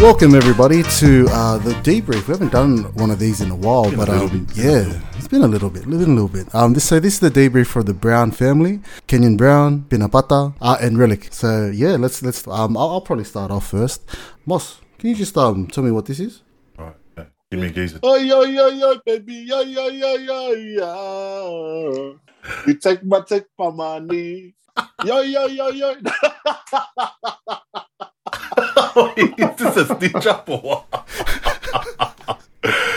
Welcome everybody to uh, the debrief. We haven't done one of these in a while, but um, yeah, it's been a little bit, living a little bit. Um, this, so this is the debrief for the Brown family: Kenyon Brown, Pinapata, uh, and Relic. So yeah, let's let's. Um, I'll, I'll probably start off first. Moss, can you just um tell me what this is? All right, yeah. give me a geezer. Oh yo yo yo baby yo yo yo yo yo. You take my take my money. Yo yo yo yo. is this a stitch up or what?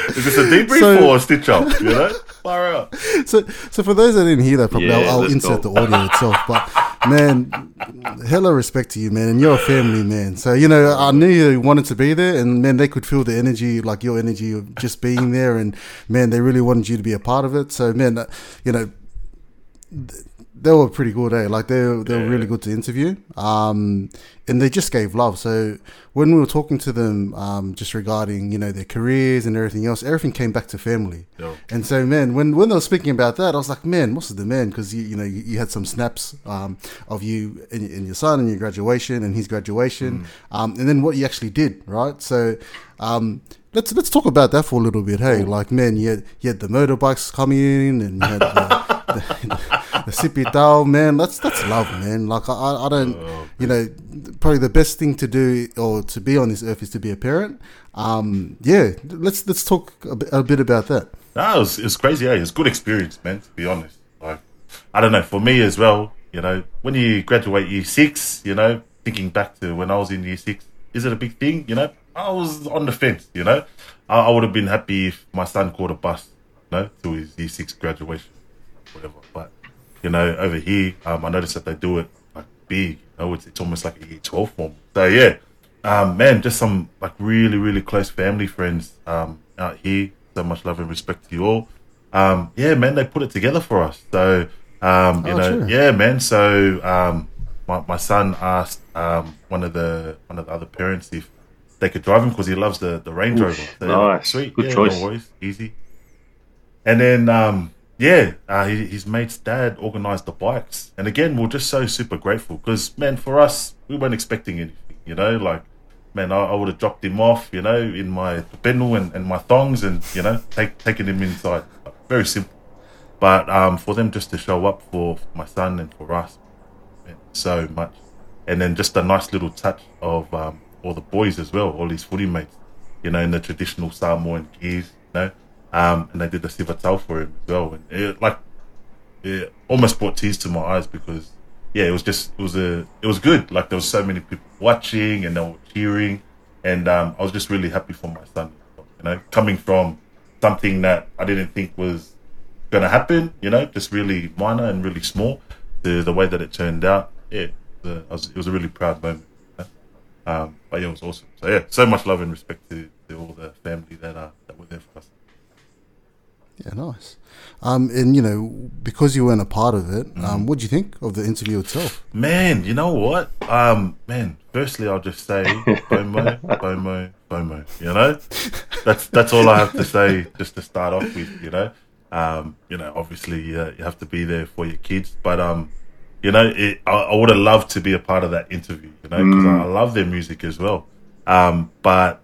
is this a debrief So- or a stitch up? You know, far out. So, so for those that didn't hear that, probably Yeah, I'll, I'll insert go. the audio itself. But man, hella respect to you, man, and you're a family man. So you know, I knew you wanted to be there, and man, they could feel the energy, like your energy of just being there, and man, they really wanted you to be a part of it. So man, uh, you know, th- they were pretty good, eh? Like they were- they were really good to interview, um, and they just gave love. So when we were talking to them, um, just regarding you know their careers and everything else, everything came back to family. Yeah. And so, man, when when they were speaking about that, I was like, man, what's the man? Because you you know you, you had some snaps um, of you and, and your son and your graduation and his graduation, um, and then what you actually did, right? So. Um, Let's let's talk about that for a little bit. Hey, like man, you had, you had the motorbikes coming in, and you had the, the, the man. That's that's love, man. Like I, I don't, you know, probably the best thing to do or to be on this earth is to be a parent. Um, yeah, let's let's talk a bit, about that. No, it was, it crazy. Yeah, it was a good experience, man. To be honest, like I don't know for me as well. You know, when you graduate year six, you know, thinking back to when I was in year six, is it a big thing? You know, I was on the fence. You know, I, I would have been happy if my son caught a bus, you know, to his year six graduation, whatever. But you know, over here, um, I noticed that they do it like big. You know, it's, it's almost like a year twelve form. So yeah, um, man, just some like really, really close family friends um, out here. So much love and respect to you all. Um, yeah, man, they put it together for us. So um, you Oh, know, sure. yeah, man. So um, my my son asked um, one of the one of the other parents if they could drive him because he loves the the Range Rover. Yeah, nice. sweet, Good yeah, choice. No worries, easy. And then, um, yeah, uh, he, his mate's dad organized the bikes. And again, we're just so super grateful because, man, for us, we weren't expecting anything, you know, like, man, I, I would have dropped him off, you know, in my penal and, and my thongs and, you know, take, taking him inside. Very simple. But um, for them just to show up for my son and for us, meant so much. And then just a nice little touch of um, all the boys as well, all his footy mates, you know, in the traditional Samoan gears, you know. Um, and they did the sivatau for him as well. And it, like, it almost brought tears to my eyes because, yeah, it was just, it was a, it was good. Like there was so many people watching and they were cheering. And um, I was just really happy for my son, you know, coming from something that I didn't think was going to happen, you know, just really minor and really small. The the way that it turned out, yeah, the, I was, it was a really proud moment. Um, but yeah, it was awesome. So yeah, so much love and respect to, to all the family that uh, that were there for us. Yeah, nice. Um, and you know, because you weren't a part of it, Mm. um, what do you think of the interview itself? Man, you know what? Um, man, firstly, I'll just say FOMO, FOMO, FOMO. You know, that's that's all I have to say just to start off with. You know, um, you know, obviously, uh, you have to be there for your kids, but um, you know, it, I, I would have loved to be a part of that interview. You know, because I, I love their music as well. Um, but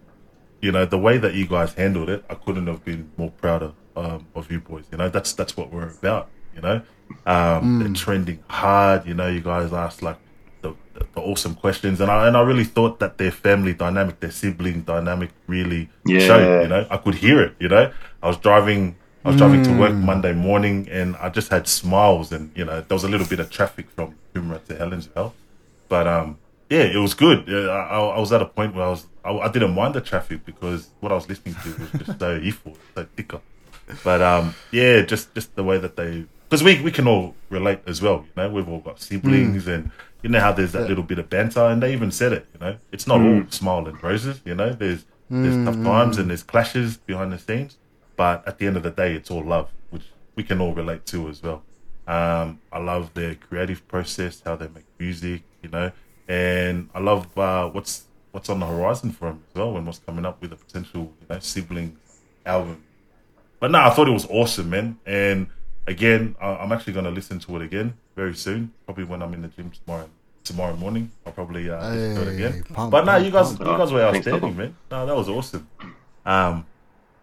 you know, the way that you guys handled it, I couldn't have been more prouder um, of you boys. You know, that's that's what we're about. You know, um, they're trending hard. You know, you guys asked like the, the, the awesome questions, and I and I really thought that their family dynamic, their sibling dynamic, really Yeah. showed. You know, I could hear it. You know, I was driving. I was driving to work Monday morning, and I just had smiles, and you know, there was a little bit of traffic from Coomera to Helensvale, but um, yeah, it was good. I, I I was at a point where I was I, I didn't mind the traffic because what I was listening to was just so evil, so thicker. But um, yeah, just just the way that they because we we can all relate as well. You know, we've all got siblings, and you know how there's that little bit of banter, and they even said it. You know, it's not all smile and roses. You know, there's there's tough times and there's clashes behind the scenes, but at the end of the day, it's all love, which we can all relate to as well. Um, I love their creative process, how they make music, you know, and I love uh, what's what's on the horizon for them as well, and what's coming up with a potential, you know, sibling album. But no, I thought it was awesome, man. And again, I- I'm actually going to listen to it again very soon, probably when I'm in the gym tomorrow. tomorrow morning. I'll probably uh, listen to it again. pump, but no, pump, you guys, pump. you guys were outstanding, man. No, that was awesome. Um,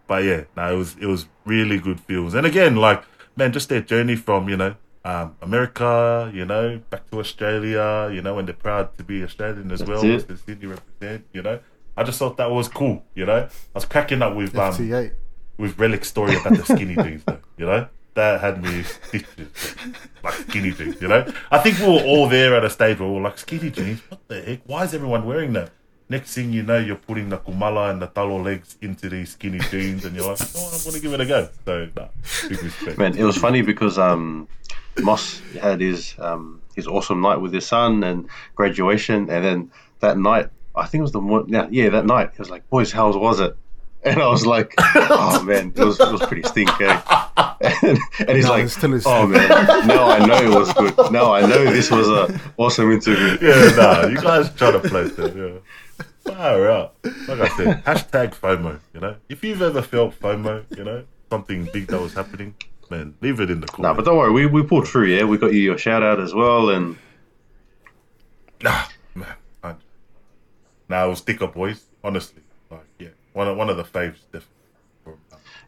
but yeah, no, it was it was really good feels. And again, like man, just their journey from you know um, America, you know, back to Australia, you know, and they're proud to be Australian as That's well. it. The Sydney represent, you know. I just thought that was cool, you know. I was cracking up with um, FT8. with Relic's story about the skinny jeans, though. You know, that had me stitches, like skinny jeans. You know, I think we were all there at a stage where we were like, skinny jeans. What the heck? Why is everyone wearing that? Next thing you know, you're putting the kumala and the talo legs into these skinny jeans, and you're like, oh, I'm gonna give it a go. So, nah, big respect. Man, it was funny because um, Moss had his um, his awesome night with his son and graduation, and then that night, I think it was the one, yeah, yeah, that night, he was like, "Boys, how was it?" And I was like, "Oh man, it was it was pretty stink." Eh? And, and he's No, like, it still is. "Oh man, now I know it was good. Now I know this was a awesome interview." Yeah, nah, you guys try to play that. Yeah. Fire out. Like I said, hashtag FOMO. You know, if you've ever felt FOMO, you know, something big that was happening, man, leave it in the Nah, but don't worry, we, we pulled through. Yeah, we got you your shout out as well, and Ah, man. I, nah, it was Sticker Boys, honestly. Like, yeah, one of, one of the faves, definitely.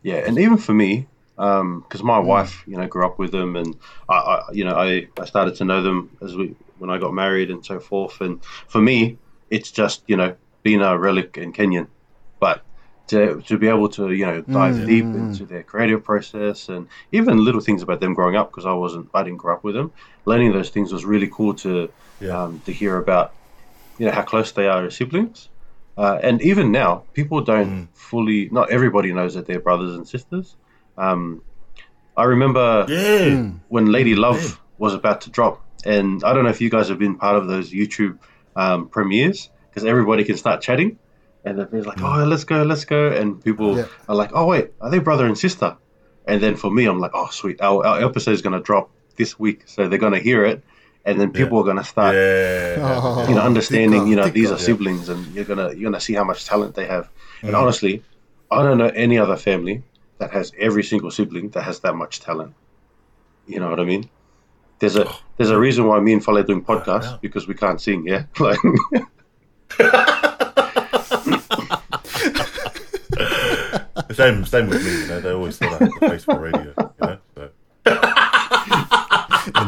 Yeah, and even for me, because my wife, you know, grew up with them, and I, I, you know, I, I started to know them as we when I got married and so forth. And for me, it's just you know being a relic in Kenyon, but to to be able to you know dive deep into their creative process and even little things about them growing up because I wasn't I didn't grow up with them. Learning those things was really cool to Yeah. um, to hear about you know how close they are as siblings. Uh, and even now, people don't fully, not everybody knows that they're brothers and sisters. Um, I remember yeah. when Lady Love was about to drop, and I don't know if you guys have been part of those YouTube um, premieres, because everybody can start chatting, and they're like, oh, let's go, let's go. And people Yeah. are like, oh, wait, are they brother and sister? And then for me, I'm like, oh, sweet, our, our episode is going to drop this week, so they're going to hear it, and then people are going to start Yeah. Oh, you know, understanding, you know, these are siblings, and you're gonna you're gonna see how much talent they have. And honestly, I don't know any other family that has every single sibling that has that much talent. You know what I mean? There's a there's a reason why me and Fale are doing podcasts because we can't sing. Yeah, like Same, same with me. You know, they always thought I had the face for radio. You know, so.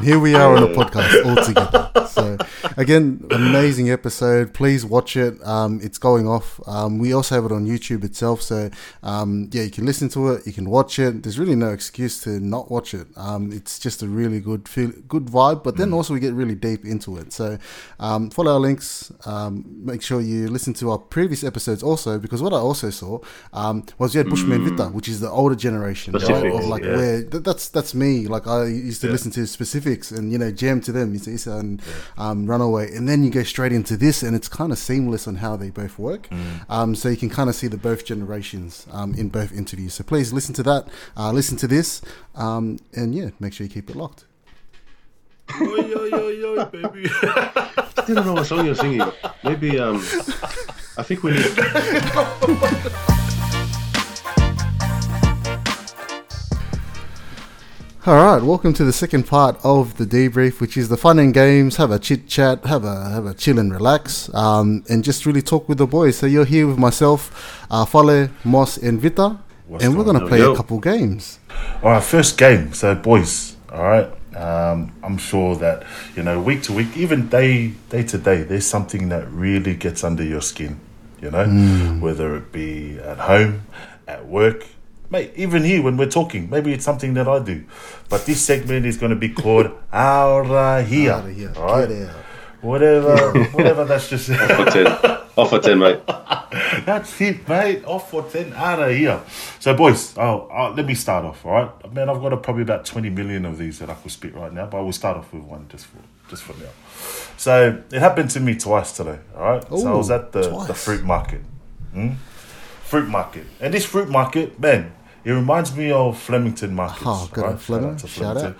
And here we are on a podcast all together. So, again, amazing episode. Please watch it. Um, it's going off. Um, we also have it on YouTube itself. So, um, yeah, you can listen to it. You can watch it. There's really no excuse to not watch it. Um, it's just a really good feel, good vibe. But then also we get really deep into it. So, um, follow our links. Um, make sure you listen to our previous episodes also because what I also saw um, was you had Bushman Vita, which is the older generation, right? Of like yeah. where th- that's that's me. Like I used to Yeah. listen to specifics and you know jam to them, Issa Issa and um, Runaway, and then you go straight into this, and it's kind of seamless on how they both work. Um, so you can kind of see the both generations um, in both interviews. So please listen to that, uh, listen to this, um, and yeah, make sure you keep it locked. Yo, yo, yo, yo, baby. I don't know what song you're singing. Maybe um, I think we need. All right, welcome to the second part of the debrief, which is the fun and games. Have a chit chat, have a have a chill and relax, um, and just really talk with the boys. So you're here with myself, uh, Fale, Moss, and Vita, What's and we're going gonna on? play Yo. a couple games. All right, first game. So, boys, all right. Um, I'm sure that you know, week to week, even day day to day, there's something that really gets under your skin. You know, whether it be at home, at work, mate, even here when we're talking, maybe it's something that I do. But this segment is going to be called Aura Here. Outta here, All right, get out. whatever, whatever. That's just. Off For ten, off for ten, mate. That's it, mate. Off for 10 out of here. So, boys, oh, oh, let me start off, all right? Man, I've got a, probably about 20 million of these that I could spit right now, but I will start off with one just for just for now. So, it happened to me twice today, all right? so, I was at the, the fruit market. Hmm? Fruit market. And this fruit market, man, it reminds me of Flemington markets. Oh, good old Fleming. Shout out.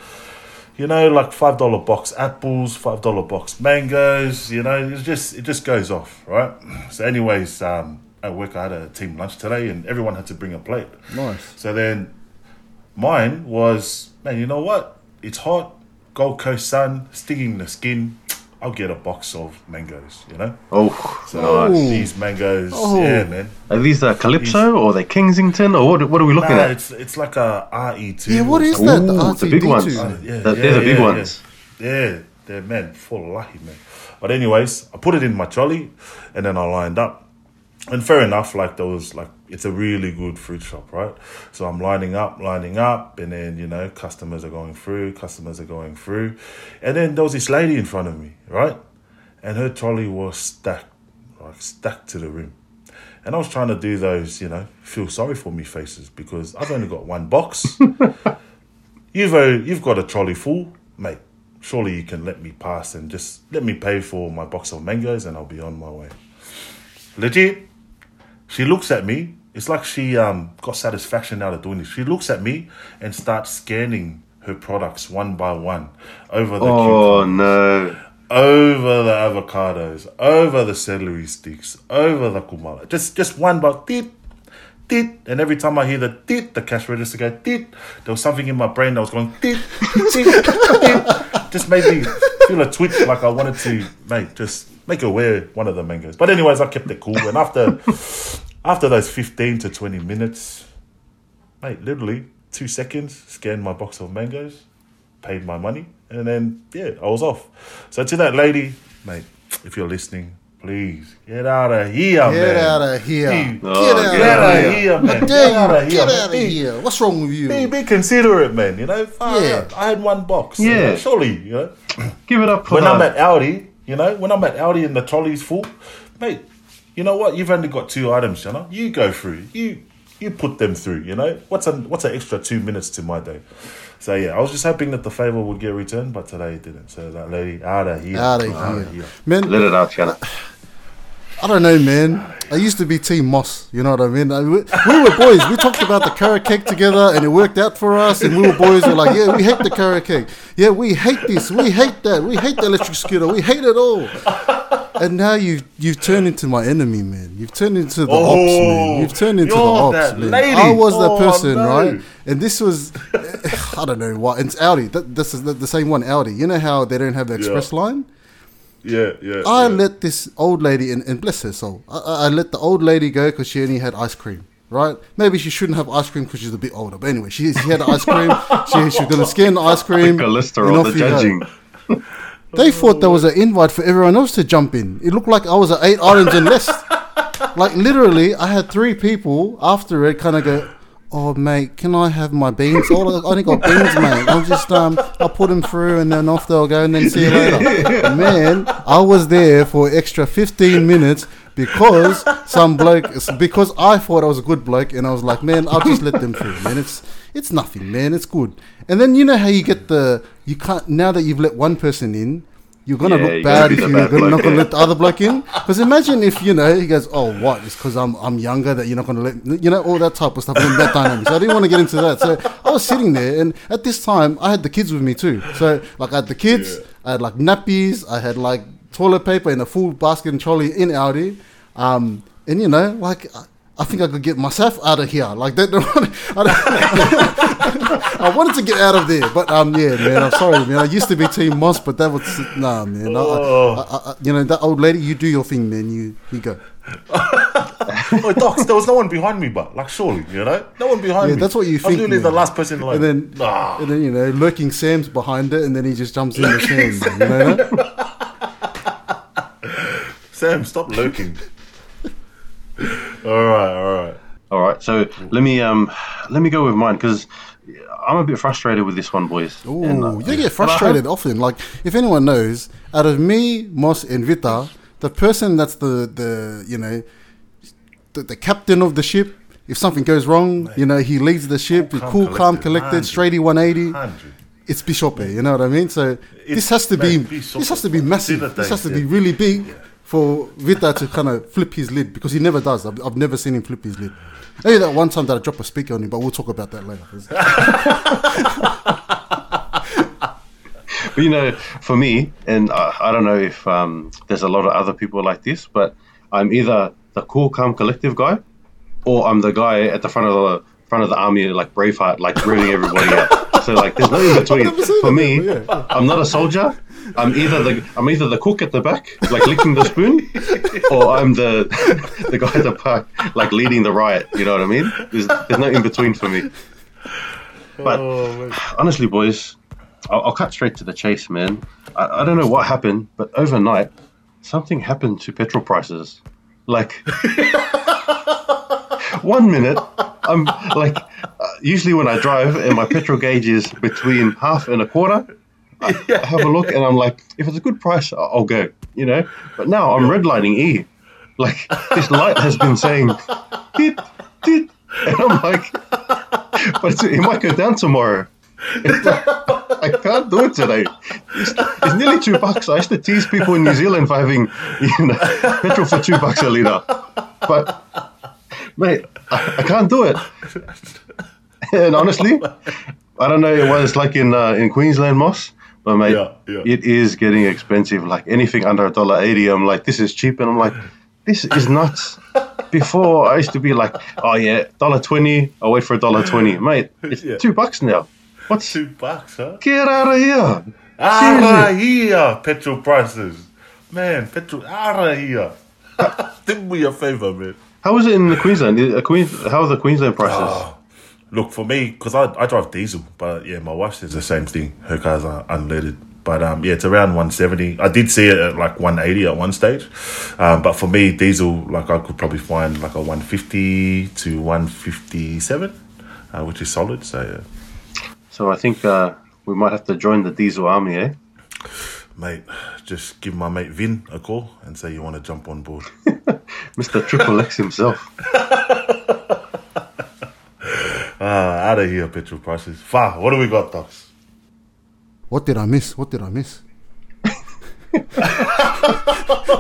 You know, like five dollar box apples, five dollar box mangoes. You know, it just it just goes off, right? So, anyways, um, at work I had a team lunch today, and everyone had to bring a plate. Nice. So then, mine was man. You know what? It's hot. Gold Coast sun, stinging the skin. I'll get a box of mangoes. You know, Oh, so nice. these mangoes, Oh. yeah, man. Are these uh, Calypso or are they Kensington or what? What are we looking Nah, at? it's it's like a R2E2. Yeah, what is something. that? Ooh, The the big R2E2. ones. Uh, yeah, The- yeah, they're the big yeah, ones. Yeah. yeah, they're man, full lucky man. But anyways, I put it in my trolley, and then I lined up. And fair enough, like there was like it's a really good fruit shop, right? So I'm lining up, lining up, and then you know customers are going through, customers are going through, and then there was this lady in front of me, right? And her trolley was stacked, like stacked to the rim. And I was trying to do those, you know, feel sorry for me faces because I've only got one box. you've uh, you've got a trolley full, mate. Surely you can let me pass and just let me pay for my box of mangoes and I'll be on my way. Legit. She looks at me. It's like she um got satisfaction out of doing this. She looks at me and starts scanning her products one by one over the Oh no! over the avocados, over the celery sticks, over the kumala. Just just one by tit, tit. And every time I hear the tit, the cash register go tit. There was something in my brain that was going tit, tit, tit. Just made me feel a twitch like I wanted to, mate, just make her wear one of the mangoes. But anyways, I kept it cool. And after after those 15 to 20 minutes, mate, literally two seconds, scanned my box of mangoes, paid my money, and then yeah, I was off. So to that lady, mate, if you're listening, please get out of here, Get man. out of here. You- Oh, get out Get of out here. of here, man. Get out of here. Get out of Be- here. What's wrong with you? Be, be considerate, man. You know, Far Yeah. I had one box. Yeah. you know, surely, you know. Give it up for When the- I'm at Aldi, you know, when I'm at Aldi and the trolley's full, mate, you know what? You've only got two items, you know. You go through. You you put them through. You know, what's an what's an extra two minutes to my day? So yeah, I was just hoping that the favor would get returned, but today it didn't. So that lady out of here, Out of outta here. Man, Let it out, Shanna. I don't know, man. I used to be Team Moss. You know what I mean? I- We, we were boys. We talked about the carrot cake together, and it worked out for us. And we were boys. We're like, yeah, we hate the carrot cake. Yeah, we hate this. We hate that. We hate the electric scooter. We hate it all. And now you've you've turned into my enemy, man. You've turned into the ops, oh, man. You've turned into the Oh, ops, that man. lady. I was Oh, person, no. right? And this was, I don't know what. It's Aldi. This is the, the same one, Aldi. You know how they don't have the express line? Yeah, yeah. I yeah. let this old lady, and, and bless her soul, I, I I let the old lady go because she only had ice cream, right? Maybe she shouldn't have ice cream because she's a bit older. But anyway, she, she had ice cream. she, she was going to scan the ice cream. The cholesterol, the judging. They thought there was an invite for everyone else to jump in. It looked like I was at eight items and less. like literally, I had three people after it kind of go, "Oh mate, can I have my beans? Oh, I only got beans, mate. I'll just um, I'll put them through and then off they'll go and then see you later." Man, I was there for extra fifteen minutes because some bloke, because I thought I was a good bloke, and I was like, "Man, I'll just let them through, man. It's it's nothing, man. It's good." And then you know how you get the you can't now that you've let one person in. You're gonna Yeah, look you're gonna bad if you're bad gonna, not gonna let the other bloke in. Because imagine if you know he goes, "Oh, what? It's because I'm I'm younger that you're not gonna let you know all that type of stuff." And that dynamic. So I didn't want to get into that. So I was sitting there, and at this time I had the kids with me too. So like I had the kids, I had like nappies, I had like toilet paper in a full basket and trolley in Aldi, um, and you know like. I- think I could get myself out of here. Like that. I, I wanted to get out of there, but um, yeah, man. I'm sorry, man. I used to be Team Moss, but that was nah, man. I, I, I, you know that old lady. You do your thing, man. You you go. oh, docs, there was no one behind me, but like, surely, you know, no one behind Yeah, me. that's what you think. I'm literally the last person. Like, and then nah. and then you know lurking Sam's behind it, and then he just jumps in the Sam. You know? Sam, stop lurking. All right, all right. All right, so let me um let me go with mine because I'm a bit frustrated with this one, boys. Ooh, And, uh, you get frustrated hope- often. Like if anyone knows, out of me, Moss, and Vita, the person that's the the you know the, the captain of the ship. If something goes wrong, you know he leads the ship. Cool, calm, cool, calm, collected, collected, straighty 180. 100. It's Bishop, you know what I mean? So this has to be man, Bishop. this has to be massive. This has to be really big for Vita to kind of flip his lid because he never does. I've, I've never seen him flip his lid. Only that one time that I dropped a speaker on him, but we'll talk about that later. But you know, for me, and uh, I don't know if um, there's a lot of other people like this, but I'm either the cool, calm, collective guy, or I'm the guy at the front of the front of the army, like Braveheart, like revving everybody up. So like, there's no in between. For me, I'm not a soldier, I'm either the I'm either the cook at the back, like licking the spoon, or I'm the the guy at the back, like leading the riot. You know what I mean? There's, there's no in between for me. But honestly, boys, I'll, I'll cut straight to the chase, man. I, I don't know what happened, but overnight, something happened to petrol prices. Like one minute, I'm like, uh, usually when I drive and my petrol gauge is between half and a quarter, I, have a look and I'm like, if it's a good price, I'll, I'll go, you know. But now I'm redlining E. Like this light has been saying, dit, dit, and I'm like, but it might go down tomorrow. Like, I can't do it today. It's, it's nearly two bucks. I used to tease people in New Zealand for having, you know, petrol for two bucks a litre. But, mate, I, I can't do it. And honestly, I don't know what it's like in uh, in Queensland, Moss, but mate, Yeah, yeah. it is getting expensive. Like anything under a dollar eighty, I'm like, this is cheap, and I'm like, this is nuts. Before I used to be like, oh yeah, dollar twenty. I'll wait for a dollar twenty, mate. It's Yeah. two bucks now. What's Two bucks, huh? get out of here? Out of here, petrol prices. Man, petrol, out of here. Do me a favor, man. How is it in the Queensland? Uh, Queens, how are the Queensland prices? Look, for me, because I, I drive diesel, but yeah, my wife says the same thing. Her car's are unleaded. But um, yeah, it's around 170. I did see it at like 180 at one stage. Um, but for me, diesel, like I could probably find like a 150 to 157, uh, which is solid. So yeah. So I think uh, we might have to join the diesel army, eh? Mate, just give my mate Vin a call and say you want to jump on board. Mr. Triple X himself. Ah, out of here, petrol prices. Far. What do we got, Docs? What did I miss? What did I miss?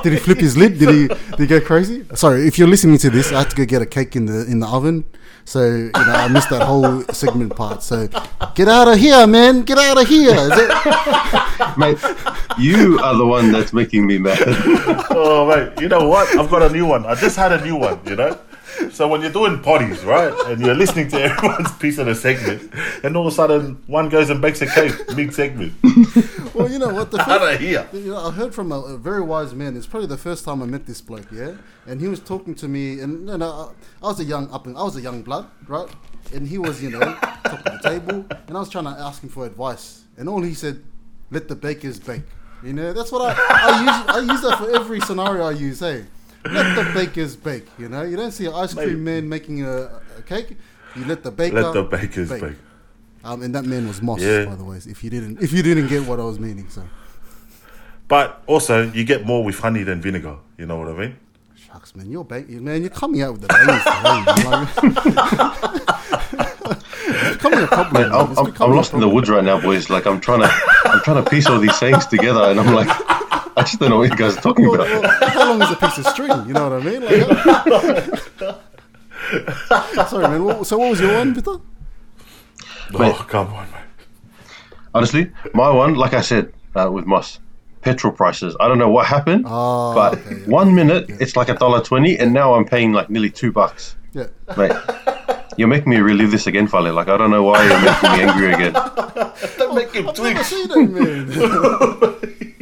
did he flip his lid? Did he did he go crazy? Sorry, if you're listening to this, I had to go get a cake in the in the oven. So you know, I missed that whole segment part. So get out of here, man! Get out of here! Is it? Mate, you are the one that's making me mad. Oh, mate, you know what? I've got a new one. I just had a new one, you know? So when you're doing potties, right, and you're listening to everyone's piece of the segment, and all of a sudden one goes and bakes a cake mid segment. Well, you know what? The Out of here. You know, I heard from a, a very wise man. It's probably the first time I met this bloke, yeah. And he was talking to me, and you know, I, I was a young up, and I was a young blood, right? And he was, you know, top of the table, and I was trying to ask him for advice, and all he said, "Let the bakers bake." You know, that's what I, I use. I use that for every scenario I use. Hey, let the bakers bake. You know, you don't see an ice cream man making a, a cake. You let the baker Let the bakers bake. Um, and that man was Moss, Yeah. by the way. If you didn't, if you didn't get what I was meaning, so. But also, you get more with honey than vinegar. You know what I mean? Shucks, man, you're bang- man, you're coming out with the bangs today. Like, a problem. Man. I'm, I'm, I'm lost in the woods right now, boys. Like I'm trying to, I'm trying to piece all these sayings together, and I'm like, I just don't know what you guys are talking Well, about. well, how long is a piece of string? You know what I mean? Like, sorry, man. So, what was your one, Peter? Mate. Oh, come on, mate. Honestly, my one, like I said uh, with Moss, petrol prices. I don't know what happened, Ah, but okay, yeah. one minute it's like a dollar twenty, and now I'm paying like nearly two bucks. Yeah. Mate, you're making me relive this again, Fale. Like I don't know why you're making me angry again. Don't make him I've never twitch. seen that, man.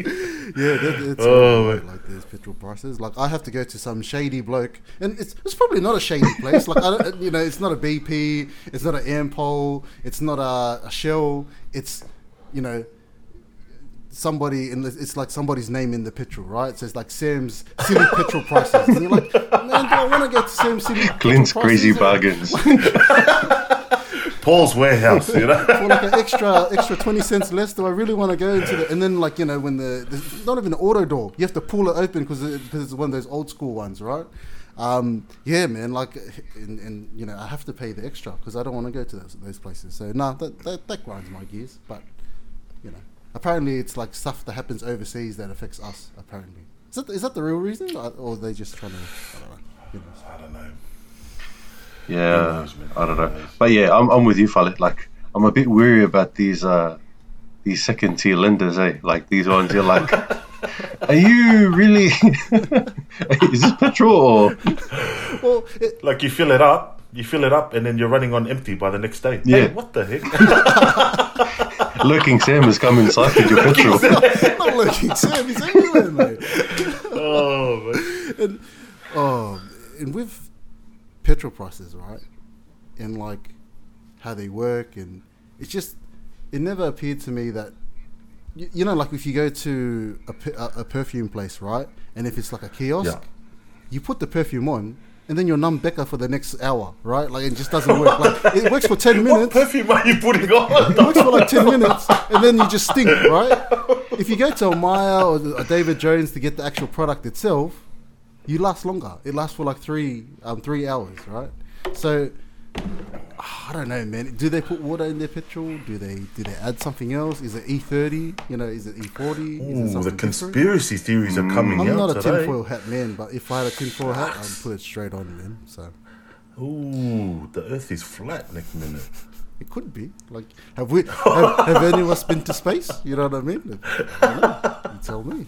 yeah, that, it's Oh, horrible, like there's petrol prices. Like I have to go to some shady bloke, and it's it's probably not a shady place. Like I don't, you know, it's not a BP, it's not an Ampol, it's not a, a Shell. It's you know somebody in the, it's like somebody's name in the petrol, right? It says like Sam's silly petrol prices, and you're like, man, do I want to get to Sam's silly petrol Clint's crazy prices? bargains. Paul's warehouse, you know? for like an extra extra 20 cents less do i really want to go into the and then like you know when the there's not even an auto door you have to pull it open because it, because it's one of those old school ones right um yeah man like and, and you know i have to pay the extra because i don't want to go to those, those places so no that, that that grinds my gears but you know apparently it's like stuff that happens overseas that affects us apparently is that, is that the real reason or are they just trying to i don't know Who knows? I don't know. Yeah, knows. I don't know. But yeah, I'm, I'm with you, Fale. Like, I'm a bit weary about these uh these second tier lenders, eh? Like these ones, you're like, are you really? Is this petrol or? well it, Like you fill it up, you fill it up, and then you're running on empty by the next day. Yeah. Hey, what the heck? Lurking Sam has come inside with your petrol. Not looking Sam, he's everywhere, mate. Oh, man. and oh, and with petrol prices, right? And like how they work, and it's just it never appeared to me that you, you know, like if you go to a, a, a perfume place, right? And if it's like a kiosk, Yeah. you put the perfume on. And then you're numb Becca for the next hour, right? Like it just doesn't work. Like it works for ten What minutes. perfume are you putting on? It works for like 10 minutes and then you just stink, right? If you go to a Myer or a David Jones to get the actual product itself, you last longer. It lasts for like three um, three hours, right? So I don't know, man. Do they put water in their petrol? Do they do they add something else? Is it E30? You know, is it E40? is Ooh, the something different? conspiracy theories are coming I'm not a today. tinfoil hat man, but if I had a tinfoil hat, I'd put it straight on, man. So Ooh, the Earth is flat next minute. It could be. Like, have we? Have, have any of us been to space? You know what I mean? I. You tell me.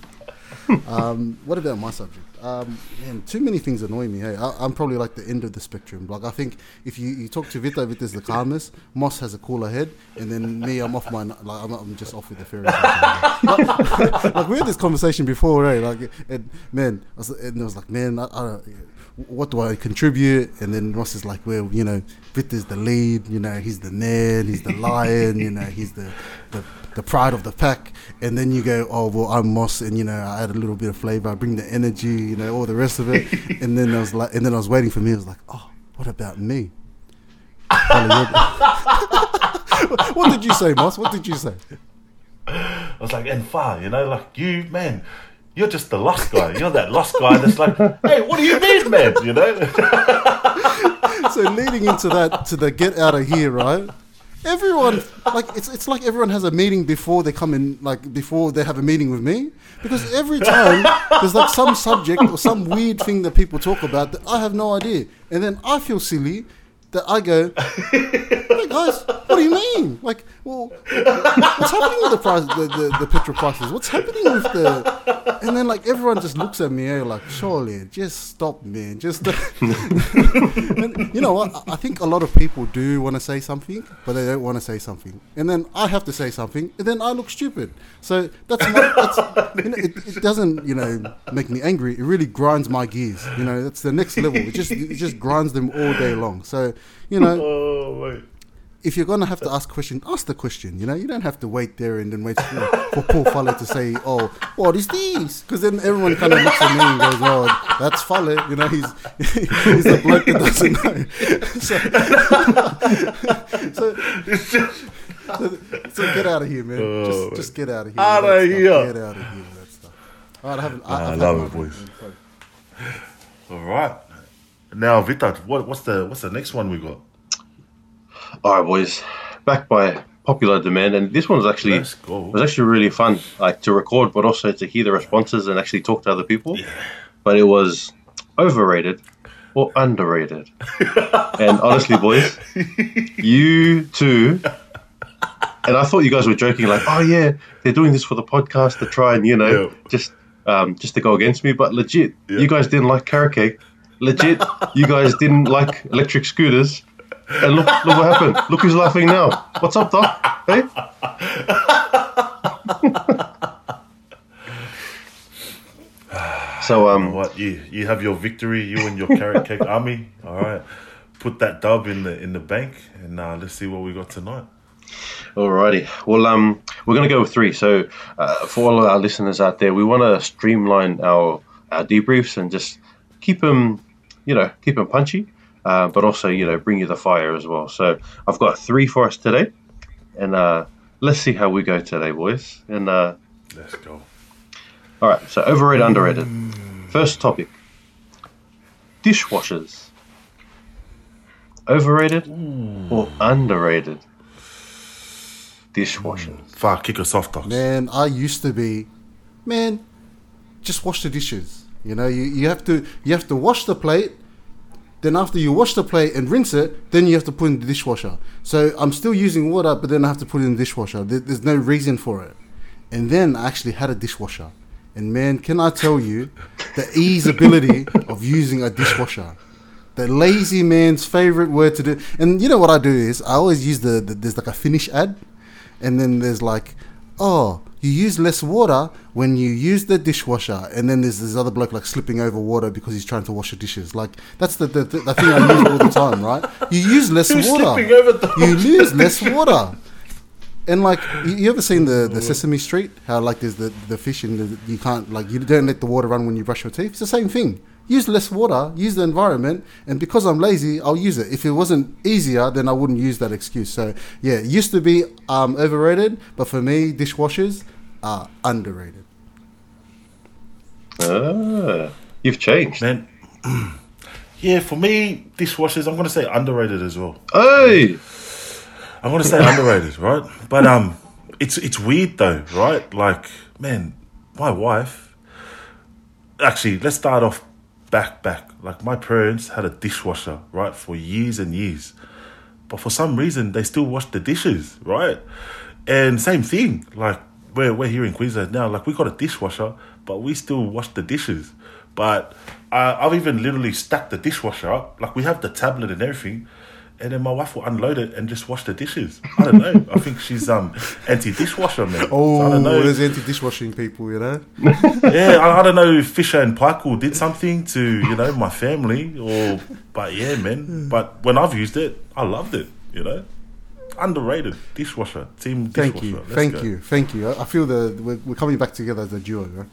Um, what about my subject? Um, man, too many things annoy me. Hey, I, I'm probably like the end of the spectrum. Like, I think if you, you talk to Vita, Vita's the calmest. Moss has a cooler head, and then me, I'm off my. Like, I'm, I'm just off with the fairy. like, like, we had this conversation before, right? Like, and man, I was, and I was like, man, I, I don't, what do I contribute? And then Moss is like, well, you know, Vita's the lead, you know, he's the man, he's the lion, you know, he's the, the the pride of the pack. And then you go, oh, well, I'm Moss, and you know, I add a little bit of flavor, I bring the energy, you know, all the rest of it. and then I was like, and then I was waiting for me. I was like, oh, what about me? what did you say, Moss? What did you say? I was like, and far, you know, like you, man, you're just the lost guy. You're that lost guy that's like, hey, what do you need, man? You know? so leading into that to the get out of here, right? Everyone like it's it's like everyone has a meeting before they come in, like before they have a meeting with me, because every time there's like some subject or some weird thing that people talk about that I have no idea, and then I feel silly that I go, hey guys, what do you mean? Like, well, what's happening with the price, the, the, the petrol prices? What's happening with the? And then like everyone just looks at me eh, like, surely, just stop, man, just. and you know what? I- think a lot of people do want to say something, but they don't want to say something, and then I have to say something, and then I look stupid. So that's, my, that's you know, it, it doesn't you know make me angry. It really grinds my gears. You know, that's the next level. It just it just grinds them all day long. So you know oh, wait. if you're gonna have to ask question, ask the question. You know, you don't have to wait there and then wait for, for Paul Fuller to say, "Oh, what is this?" Because then everyone kind of looks at me and goes, "Oh, that's Fuller." You know, he's he's the bloke that doesn't know. so, so, so, get out of here, man. Oh, just, just get out of here. That stuff. here. Get out of here that stuff. All right, I haven't. I, I love it, boys. All right. Now, Vita, what, what's the what's the next one we got? All right, boys, back by popular demand, and this one was actually was actually really fun, like to record, but also to hear the responses and actually talk to other people. But it was overrated or underrated. and honestly, boys, you too. And I thought you guys were joking, like, "Oh yeah, they're doing this for the podcast to try and you know Yeah. just um, just to go against me." But legit, Yeah. you guys didn't like carrot cake. Legit, you guys didn't like electric scooters. And look, look what happened. Look who's laughing now. What's up, Doc? Hey? so, um, What you you have your victory, you and your carrot cake army. All right, put that dub in the in the bank, and uh, let's see what we got tonight. Alrighty. Well, um, we're going to go with three. So, uh, for all of our listeners out there, we want to streamline our, our debriefs and just keep them, you know, keep them punchy, uh, but also, you know, bring you the fire as well. So, I've got three for us today, and uh, let's see how we go today, boys. And uh, Let's go. all right. So, overrated, underrated. First topic: dishwashers. Overrated or underrated? Dishwashers. Fuck, kick us off, docs. Man, I used to be, man, just wash the dishes. You know, you, you have to you have to wash the plate. Then after you wash the plate and rinse it, then you have to put in the dishwasher. So I'm still using water, but then I have to put in the dishwasher. There, there's no reason for it. And then I actually had a dishwasher. And man, can I tell you the ease ability of using a dishwasher? The lazy man's favorite word to do. And you know what I do is I always use the, the there's like a finish ad and then there's like, oh, you use less water when you use the dishwasher, and then there's this other bloke like slipping over water because he's trying to wash the dishes. Like that's the the, the, the thing I use all the time, right? You use less Who's water. slipping over the- You use less water. And like, you, you ever seen the, the Sesame Street? How like there's the the fish and the, you can't like you don't let the water run when you brush your teeth. It's the same thing. Use less water, use the environment, and because I'm lazy, I'll use it. If it wasn't easier, then I wouldn't use that excuse. So yeah, it used to be um, overrated, but for me, dishwashers are underrated. Ah, you've changed. Man, yeah, for me, dishwashers, I'm going to say underrated as well. Hey, I'm gonna say underrated, right? But um, it's it's weird though, right? Like, man, my wife. Actually, let's start off back back. Like my parents had a dishwasher, right, for years and years, but for some reason they still wash the dishes, right? And same thing, like we're we're here in Queensland now. Like we got a dishwasher, but we still wash the dishes. But uh, I've even literally stacked the dishwasher up. Like we have the tablet and everything and then my wife will unload it and just wash the dishes. I don't know. I think she's um anti dishwasher man. Oh, So I don't know. there's anti-dishwashing people, you know. yeah, I, I don't know if Fisher and Paykel did something to you know my family or, but yeah, man. But when I've used it, I loved it. You know, underrated dishwasher team. Dishwasher. Thank you, Let's thank go. you, thank you. I I feel the we're, we're coming back together as a duo. Right?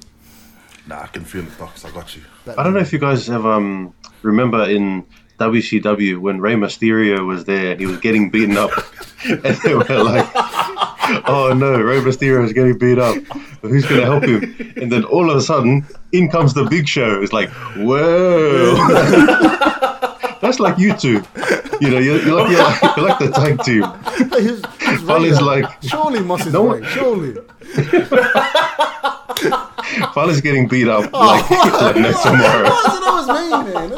Nah, I can feel it, Docs. I got you. I don't know if you guys have um remember in WCW when Rey Mysterio was there, he was getting beaten up, and they were like, "Oh no, Rey Mysterio is getting beat up. Who's going to help him?" And then all of a sudden, in comes the Big Show. It's like, whoa, that's like you two. You know, you're, you're, like, you're, like, you're like the tag team. He's- he's Fun right is like- surely Moss is No one- Surely. Fale's getting beat up like, oh. like no tomorrow. Why is it always me, man?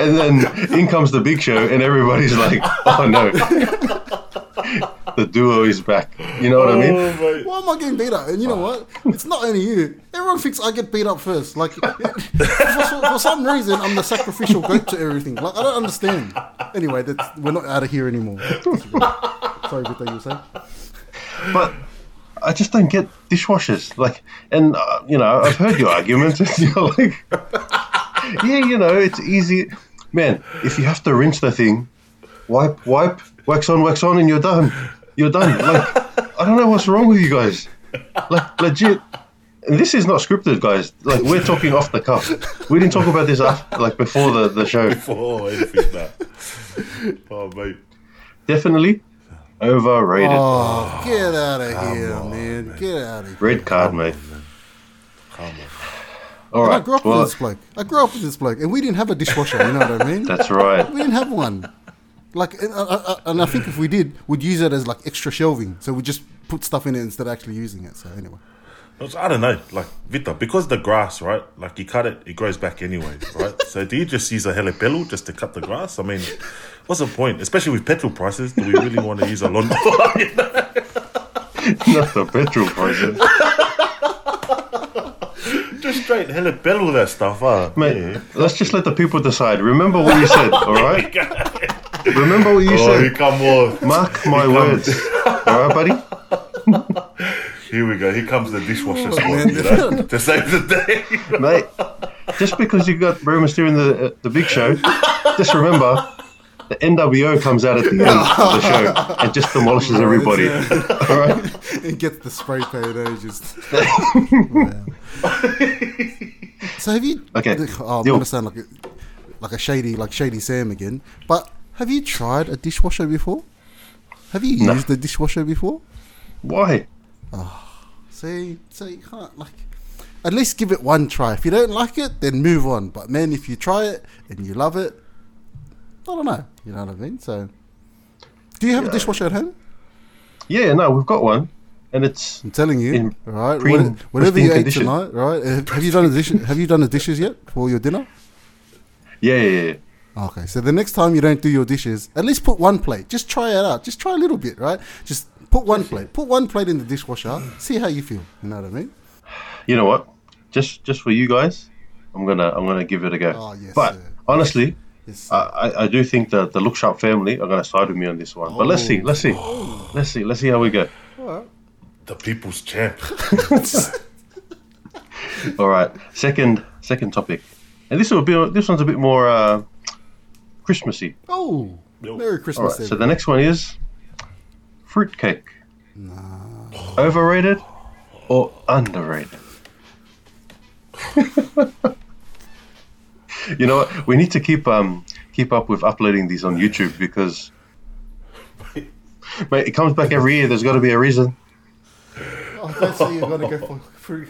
And then in comes the big show, and everybody's like, oh no. The duo is back. You know what I mean? Oh, mate. Why am I getting beat up? And you know what? It's not only you. Everyone thinks I get beat up first. Like, for, for some reason, I'm the sacrificial goat to everything. Like, I don't understand. Anyway, that's, we're not out of here anymore. Sorry, Victor, you were saying? But I just don't get dishwashers. Like, and uh, you know, I've heard your arguments. And you're like, yeah, you know, it's easy. Man, if you have to rinse the thing, wipe, wipe, wax on, wax on, and you're done. You're done. Like, I don't know what's wrong with you guys. Like, legit. And this is not scripted, guys. Like, we're talking off the cuff. We didn't talk about this after, like before the, the show. Oh, anything that. Oh, mate. Definitely overrated. Oh, get out of here, man. Get out of here. Red card, mate. Come on. All And I grew up Well, with this bloke. I grew up with this bloke, and we didn't have a dishwasher. You know what I mean? that's right. we didn't have one. Like, and, uh, uh, and I think if we did, we'd use it as like extra shelving. So we just put stuff in it instead of actually using it. So anyway, I don't know, like Vita, because the grass, right? Like you cut it, it grows back anyway, right? so do you just use a helepelu just to cut the grass? I mean, what's the point? Especially with petrol prices, do we really want to use a lawnmower? You know? Not the petrol prices. Just straight all that stuff, huh? Mate, Yeah. let's just let the people decide. Remember what you said, all right? Remember what you Oh, here said. come on. Mark my Here words. All right, buddy? Here we go. Here comes the dishwasher squad, you know, to save the day. Mate, just because you got Rey Mysterio in the, uh, the big show, just remember the NWO comes out at the end of the show and just demolishes everybody. All right? it gets the spray paint. And just. So have you? Okay. Oh, I'm Yo. gonna sound like a, like a shady, like shady Sam again. But have you tried a dishwasher before? Have you No. used a dishwasher before? Why? Ah, see, so you can't like. At least give it one try. If you don't like it, then move on. But man, if you try it and you love it, I don't know. You know what I mean? So, do you have a dishwasher at home? Yeah, no, we've got one. And it's I'm telling you, right? all right. preen- whatever you ate tonight, right? Have you done the dishes? Have you done the dishes yet for your dinner? yeah, yeah, yeah. Okay, so the next time you don't do your dishes, at least put one plate. Just try it out. Just try a little bit, right? Just put one plate. Put one plate in the dishwasher. See how you feel. You know what I mean? You know what? Just just for you guys, I'm gonna I'm gonna give it a go. Oh, yes, but sir. honestly, It's, I, I, I do think that the Look Sharp family are going to side with me on this one. But let's see, let's see, let's see, let's see how we go. The people's champ. All right, second second topic, and this will be this one's a bit more uh, Christmassy. oh, Merry Christmas, right, so the next one is fruitcake. Overrated or underrated? you know what? We need to keep um keep up with uploading these on YouTube because mate, it comes back every year. There's got to be a reason. Oh, don't say you're gonna go for fruit.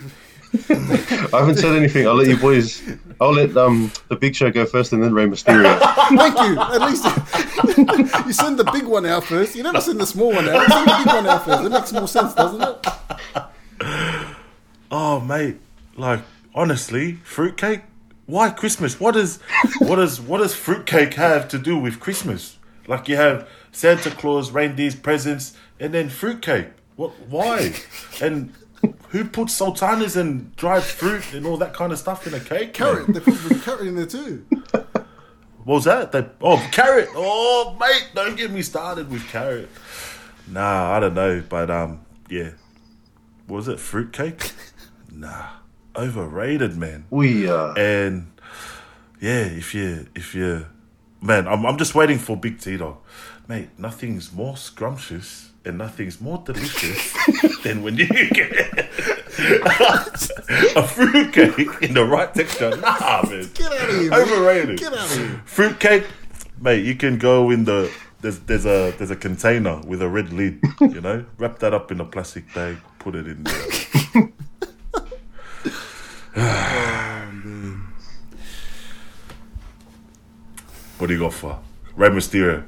I haven't said anything. I'll let you boys. I'll let um the Big Show go first, and then Rey Mysterio. Thank you. At least you send the big one out first. You never send the small one out. You send the big one out first. It makes more sense, doesn't it? Oh, mate, like honestly, fruitcake. Why Christmas? What does what does what does fruitcake have to do with Christmas? Like you have Santa Claus, reindeers, presents, and then fruitcake. What? Why? And who puts sultanas and dried fruit and all that kind of stuff in a cake? Carrot. mate? They put the carrot in there too. What was that? They, oh, carrot. Oh, mate, don't get me started with carrot. Nah, I don't know, but um, yeah. What was it? Fruitcake? nah, overrated, man. We uh, And yeah, if you if you man, I'm I'm just waiting for Big T dog. Mate, nothing's more scrumptious and nothing's more delicious than when you get a fruitcake in the right texture. Nah, man. Get out of here. Overrated. Get out of here. Fruitcake, mate, you can go in the there's there's a there's a container with a red lid, you know? Wrap that up in a plastic bag, put it in there. What do you got for? Rey Mysterio.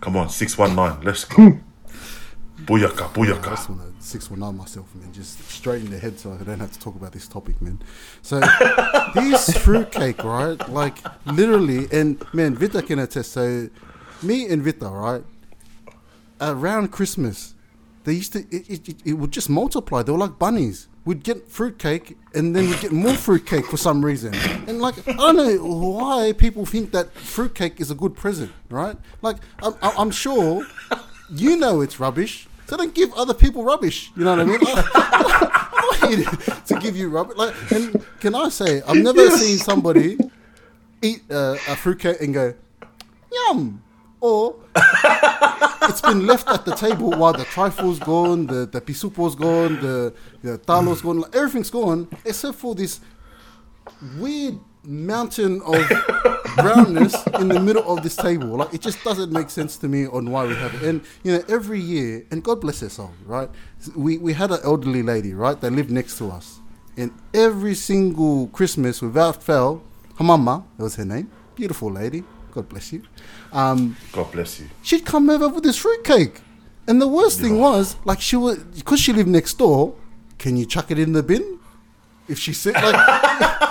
Come on, 619. Let's go. Hmm. Booyaka, I just want to six one nine myself, man. Just straight in the head, so I don't have to talk about this topic, man. So this fruitcake, right? Like literally, and man, Vita can attest. So me and Vita, right? Around Christmas, they used to it, it, it, it would just multiply. They were like bunnies. We'd get fruitcake, and then we'd get more fruitcake for some reason. And like I don't know why people think that fruitcake is a good present, right? Like I'm, I'm sure you know it's rubbish, so don't give other people rubbish. You know what I mean? I, I'm not here to give you rubbish. Like, and can I say, I've never seen somebody eat uh, a fruitcake and go, yum, or it's been left at the table while the trifle's gone, the the pisupo's gone, the the talo's gone, like, everything's gone except for this weird mountain of brownness in the middle of this table. Like it just doesn't make sense to me on why we have it. And you know, every year, and God bless her soul, right? We we had an elderly lady, right, that lived next to us, and every single Christmas, without fail, her mama, that was her name, beautiful lady. God bless you. Um, God bless you. she'd come over with this fruitcake. And the worst thing was, like, she was, because she lived next door, can you chuck it in the bin? If she said, like,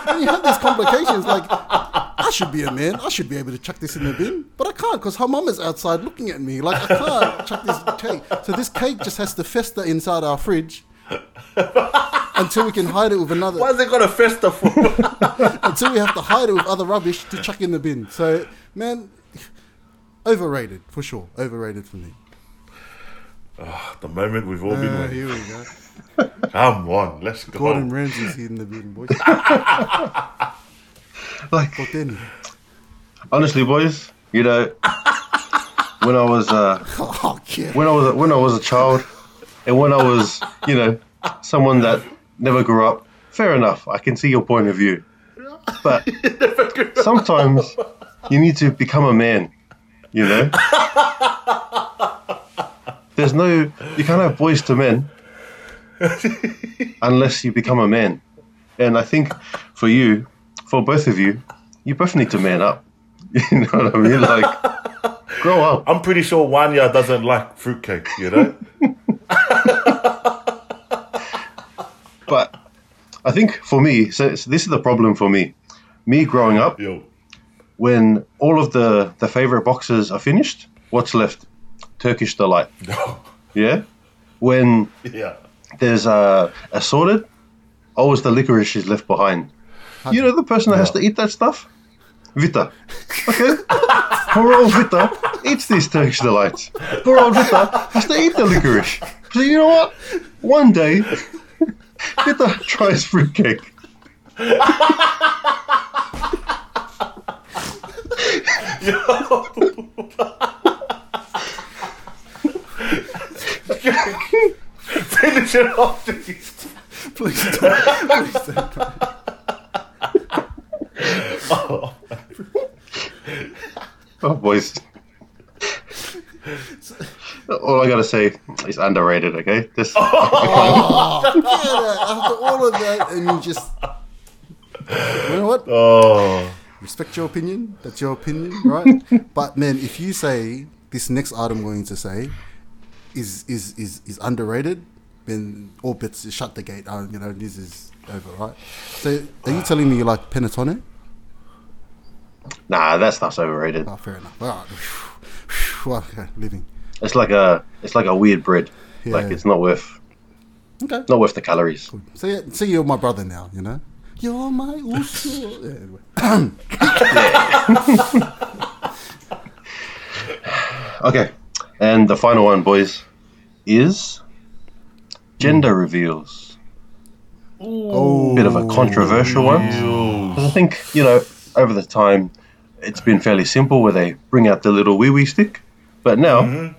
and you have these complications, like, I should be a man, I should be able to chuck this in the bin, but I can't because her mum is outside looking at me, like, I can't chuck this cake. So this cake just has to fester inside our fridge until we can hide it with another, Why is it got a festa for? until we have to hide it with other rubbish to chuck in the bin. So, man, overrated, for sure, overrated for me. the moment we've all been Uh, waiting. here we go. Come on, let's go. Gordon Ramsay's here in the building, boys. like But then, honestly, boys, you know, when I was uh, oh, yeah. when I was when I was a child, and when I was, you know, someone that never grew up. Fair enough. I can see your point of view, but sometimes you need to become a man. You know, there's no you can't have Boyz II Men unless you become a man. And I think for you, for both of you, you both need to man up. You know what I mean? Like, grow up. I'm pretty sure Wanya doesn't like fruitcake, you know? But I think for me, so, so this is the problem for me. Me growing up, Yo. when all of the the favorite boxes are finished, what's left? Turkish delight. Yeah. When yeah. there's a assorted, always the licorice is left behind. You know the person that has to eat that stuff. Vita. Okay? Poor old Vita eats these Turkish delights. Poor old Vita has to eat the licorice. So you know what? One day, Vita tries fruitcake. Finish it off, please. Please don't. Please don't. Oh, oh, boys. All I gotta say is underrated, okay? This, Oh, yeah, after all of that, and you just. You know what? Oh, Respect your opinion. That's your opinion, right? but man, if you say this next item I'm going to say is is is, is underrated, then all bets shut the gate. Uh, you know, this is over, right? So, are you telling me you like panettone? nah, that stuff's overrated. Oh, fair enough. All right. Well, okay, living. It's like a, it's like a weird bread. Like it's not worth, Okay. not worth the calories. So, yeah, so you're my brother now, you know? You're my uso. Yeah. Okay, and the final one, boys, is gender hmm. reveals. Oh, Bit of a controversial one. 'Cause I think you know over the time it's been fairly simple where they bring out the little wee wee stick, but now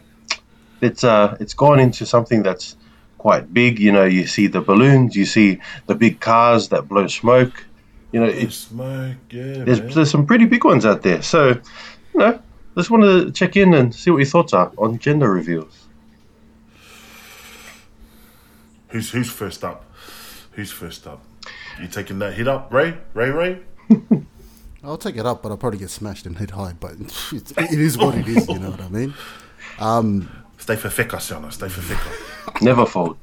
it's uh it's gone into something that's quite big. You know, you see the balloons, you see the big cars that blow smoke. You know, it's smoke, yeah. there's man. there's some pretty big ones out there. So, you know, just wanted to check in and see what your thoughts are on gender reveals. Who's who's first up? Who's first up? You taking that hit up, Ray? Ray Ray? I'll take it up, but I'll probably get smashed and hit high. But it's, it is what it is, you know what I mean? Um, Stay for fika, Siana. Stay for fika. Never fold.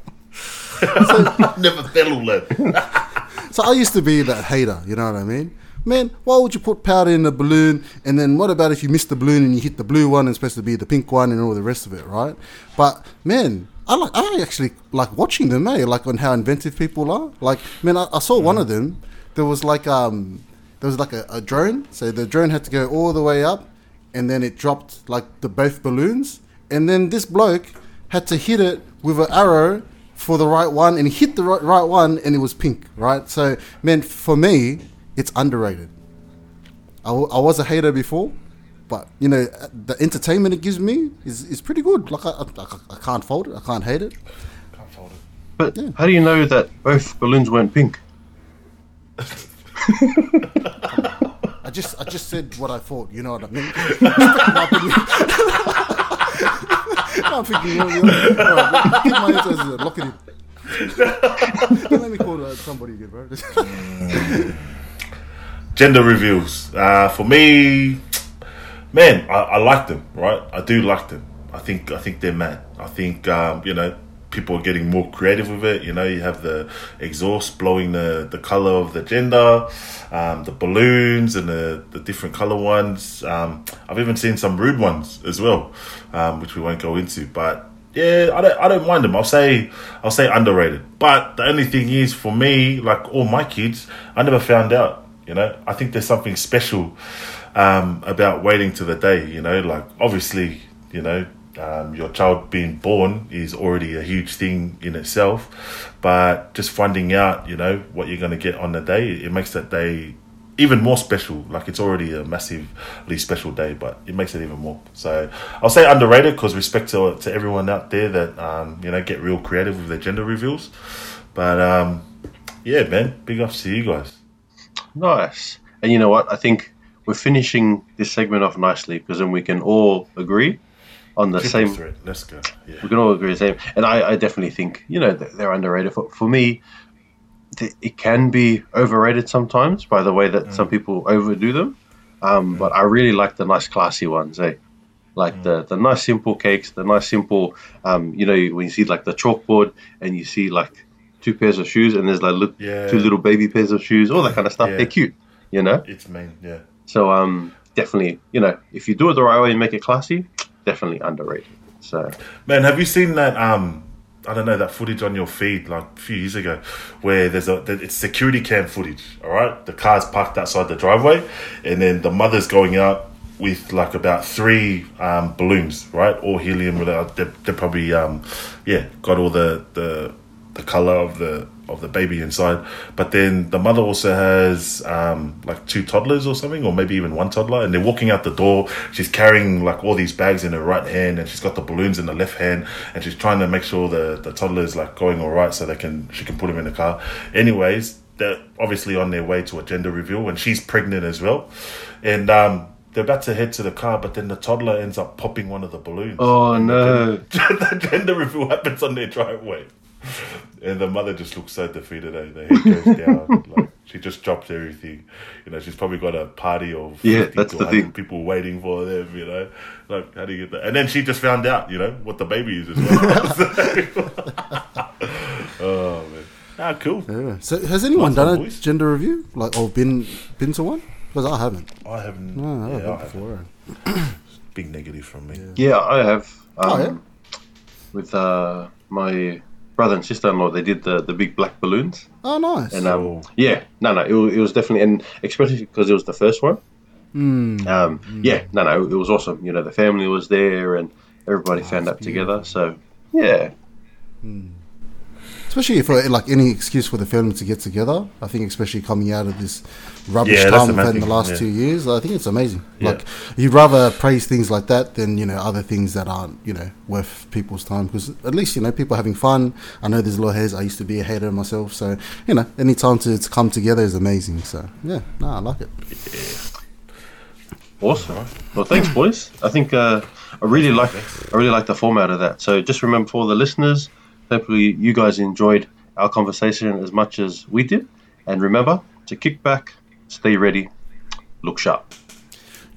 Never settle that. So I used to be that hater, you know what I mean? Man, why would you put powder in a balloon? And then what about if you miss the balloon and you hit the blue one and it's supposed to be the pink one and all the rest of it, right? But man, I like I actually like watching them, eh? Like on how inventive people are. Like, man, I, I saw one of them. There was like um, there was like a, a drone. So the drone had to go all the way up, and then it dropped like the both balloons, and then this bloke had to hit it with an arrow for the right one, and he hit the right, right one, and it was pink, right? So, man, for me, it's underrated. I, w- I was a hater before, but you know, the entertainment it gives me is, is pretty good. Like I, I, I can't fault it, I can't hate it. Can't fold it. But how do you know that both balloons weren't pink? I just I just said what I thought. You know what I mean? I'm thinking, you know, you know, bro, keep my answers, lock it in. Don't let me call uh, somebody again, bro. Gender reveals. Uh, for me, man, I, I like them. Right, I do like them. I think I think they're mad. I think um, you know people are getting more creative with it. You know, you have the exhaust blowing the the color of the gender, um, the balloons and the the different color ones. Um, I've even seen some rude ones as well, um, which we won't go into, but. Yeah, I don't. I don't mind them. I'll say, I'll say underrated. But the only thing is, for me, like all my kids, I never found out. You know, I think there's something special um, about waiting to the day. You know, like obviously, you know, um, your child being born is already a huge thing in itself, but just finding out, you know, what you're going to get on the day, it makes that day even more special. Like it's already a massively special day, but it makes it even more. So I'll say underrated because respect to, to everyone out there that um, you know get real creative with their gender reveals. But um, yeah, man, big ups to you guys. Nice. And you know what? I think we're finishing this segment off nicely because then we can all agree on the Triple same. Let's go. Yeah. We can all agree the same. And I, I definitely think you know they're underrated. For, for me, it can be overrated sometimes by the way that some people overdo them. Um, But I really like the nice, classy ones. Eh? Like the the nice, simple cakes, the nice, simple. Um, you know, when you see like the chalkboard and you see like two pairs of shoes and there's like li- Yeah. two little baby pairs of shoes, all that kind of stuff. Yeah. They're cute. You know. It's mean, yeah. So um, definitely, you know, if you do it the right way and make it classy, definitely underrated. So Man, have you seen that um I don't know that footage on your feed like a few years ago, where there's a it's security cam footage. All right, the car's parked outside the driveway, and then the mother's going out with like about three um, balloons, right? All helium. They're, they're probably um, yeah got all the the the color of the of the baby inside. But then the mother also has um, like two toddlers or something, or maybe even one toddler, and they're walking out the door. She's carrying like all these bags in her right hand, and she's got the balloons in the left hand, and she's trying to make sure the the toddler is like going all right, so they can she can put him in the car. Anyways, they're obviously on their way to a gender reveal, and she's pregnant as well, and um, they're about to head to the car, but then the toddler ends up popping one of the balloons. Oh no! the gender reveal happens on their driveway, and the mother just looks so defeated. Eh? The head goes down. like she just dropped everything. You know, she's probably got a party of Yeah, that's the thing. people waiting for them. You know, like how do you get that? And then she just found out. You know what the baby is as well. oh man, ah, cool. Yeah. So has anyone Nice done a boys. gender review, like, or been been to one? Because I haven't. I haven't. No, I yeah, haven't I haven't. before. Big negative from me. Yeah, I have. Um, Oh, yeah? With uh, my brother and sister-in-law, they did the, the big black balloons, Oh, nice. and um, Oh. yeah, no, no, it was, it was definitely, and especially because it was the first one. Mm. Um, yeah, no, no, it was awesome. You know, the family was there, and everybody found that's up together. So yeah, Especially for like any excuse for the family to get together. I think, especially coming out of this rubbish Yeah, time we've had in the last yeah. two years, I think it's amazing. Yeah. Like, you'd rather praise things like that than you know other things that aren't you know worth people's time. Because at least you know people are having fun. I know there's a lot of haters. I used to be a hater myself, so you know any time to, to come together is amazing. So yeah, no, I like it. awesome. Well, thanks, boys. I think uh, I really like I really like the format of that. So just remember for the listeners, hopefully you guys enjoyed our conversation as much as we did, and remember to kick back, stay ready, look sharp.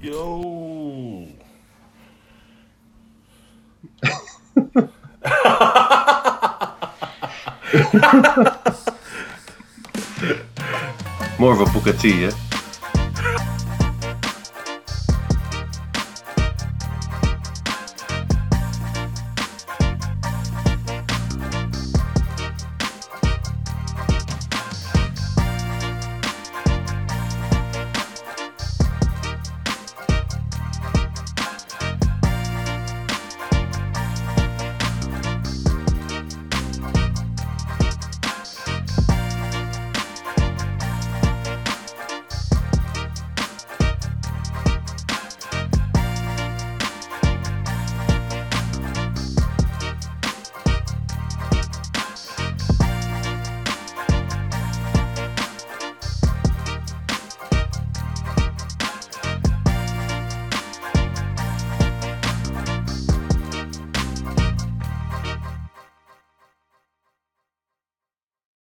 Yo. More of a Booker T, yeah.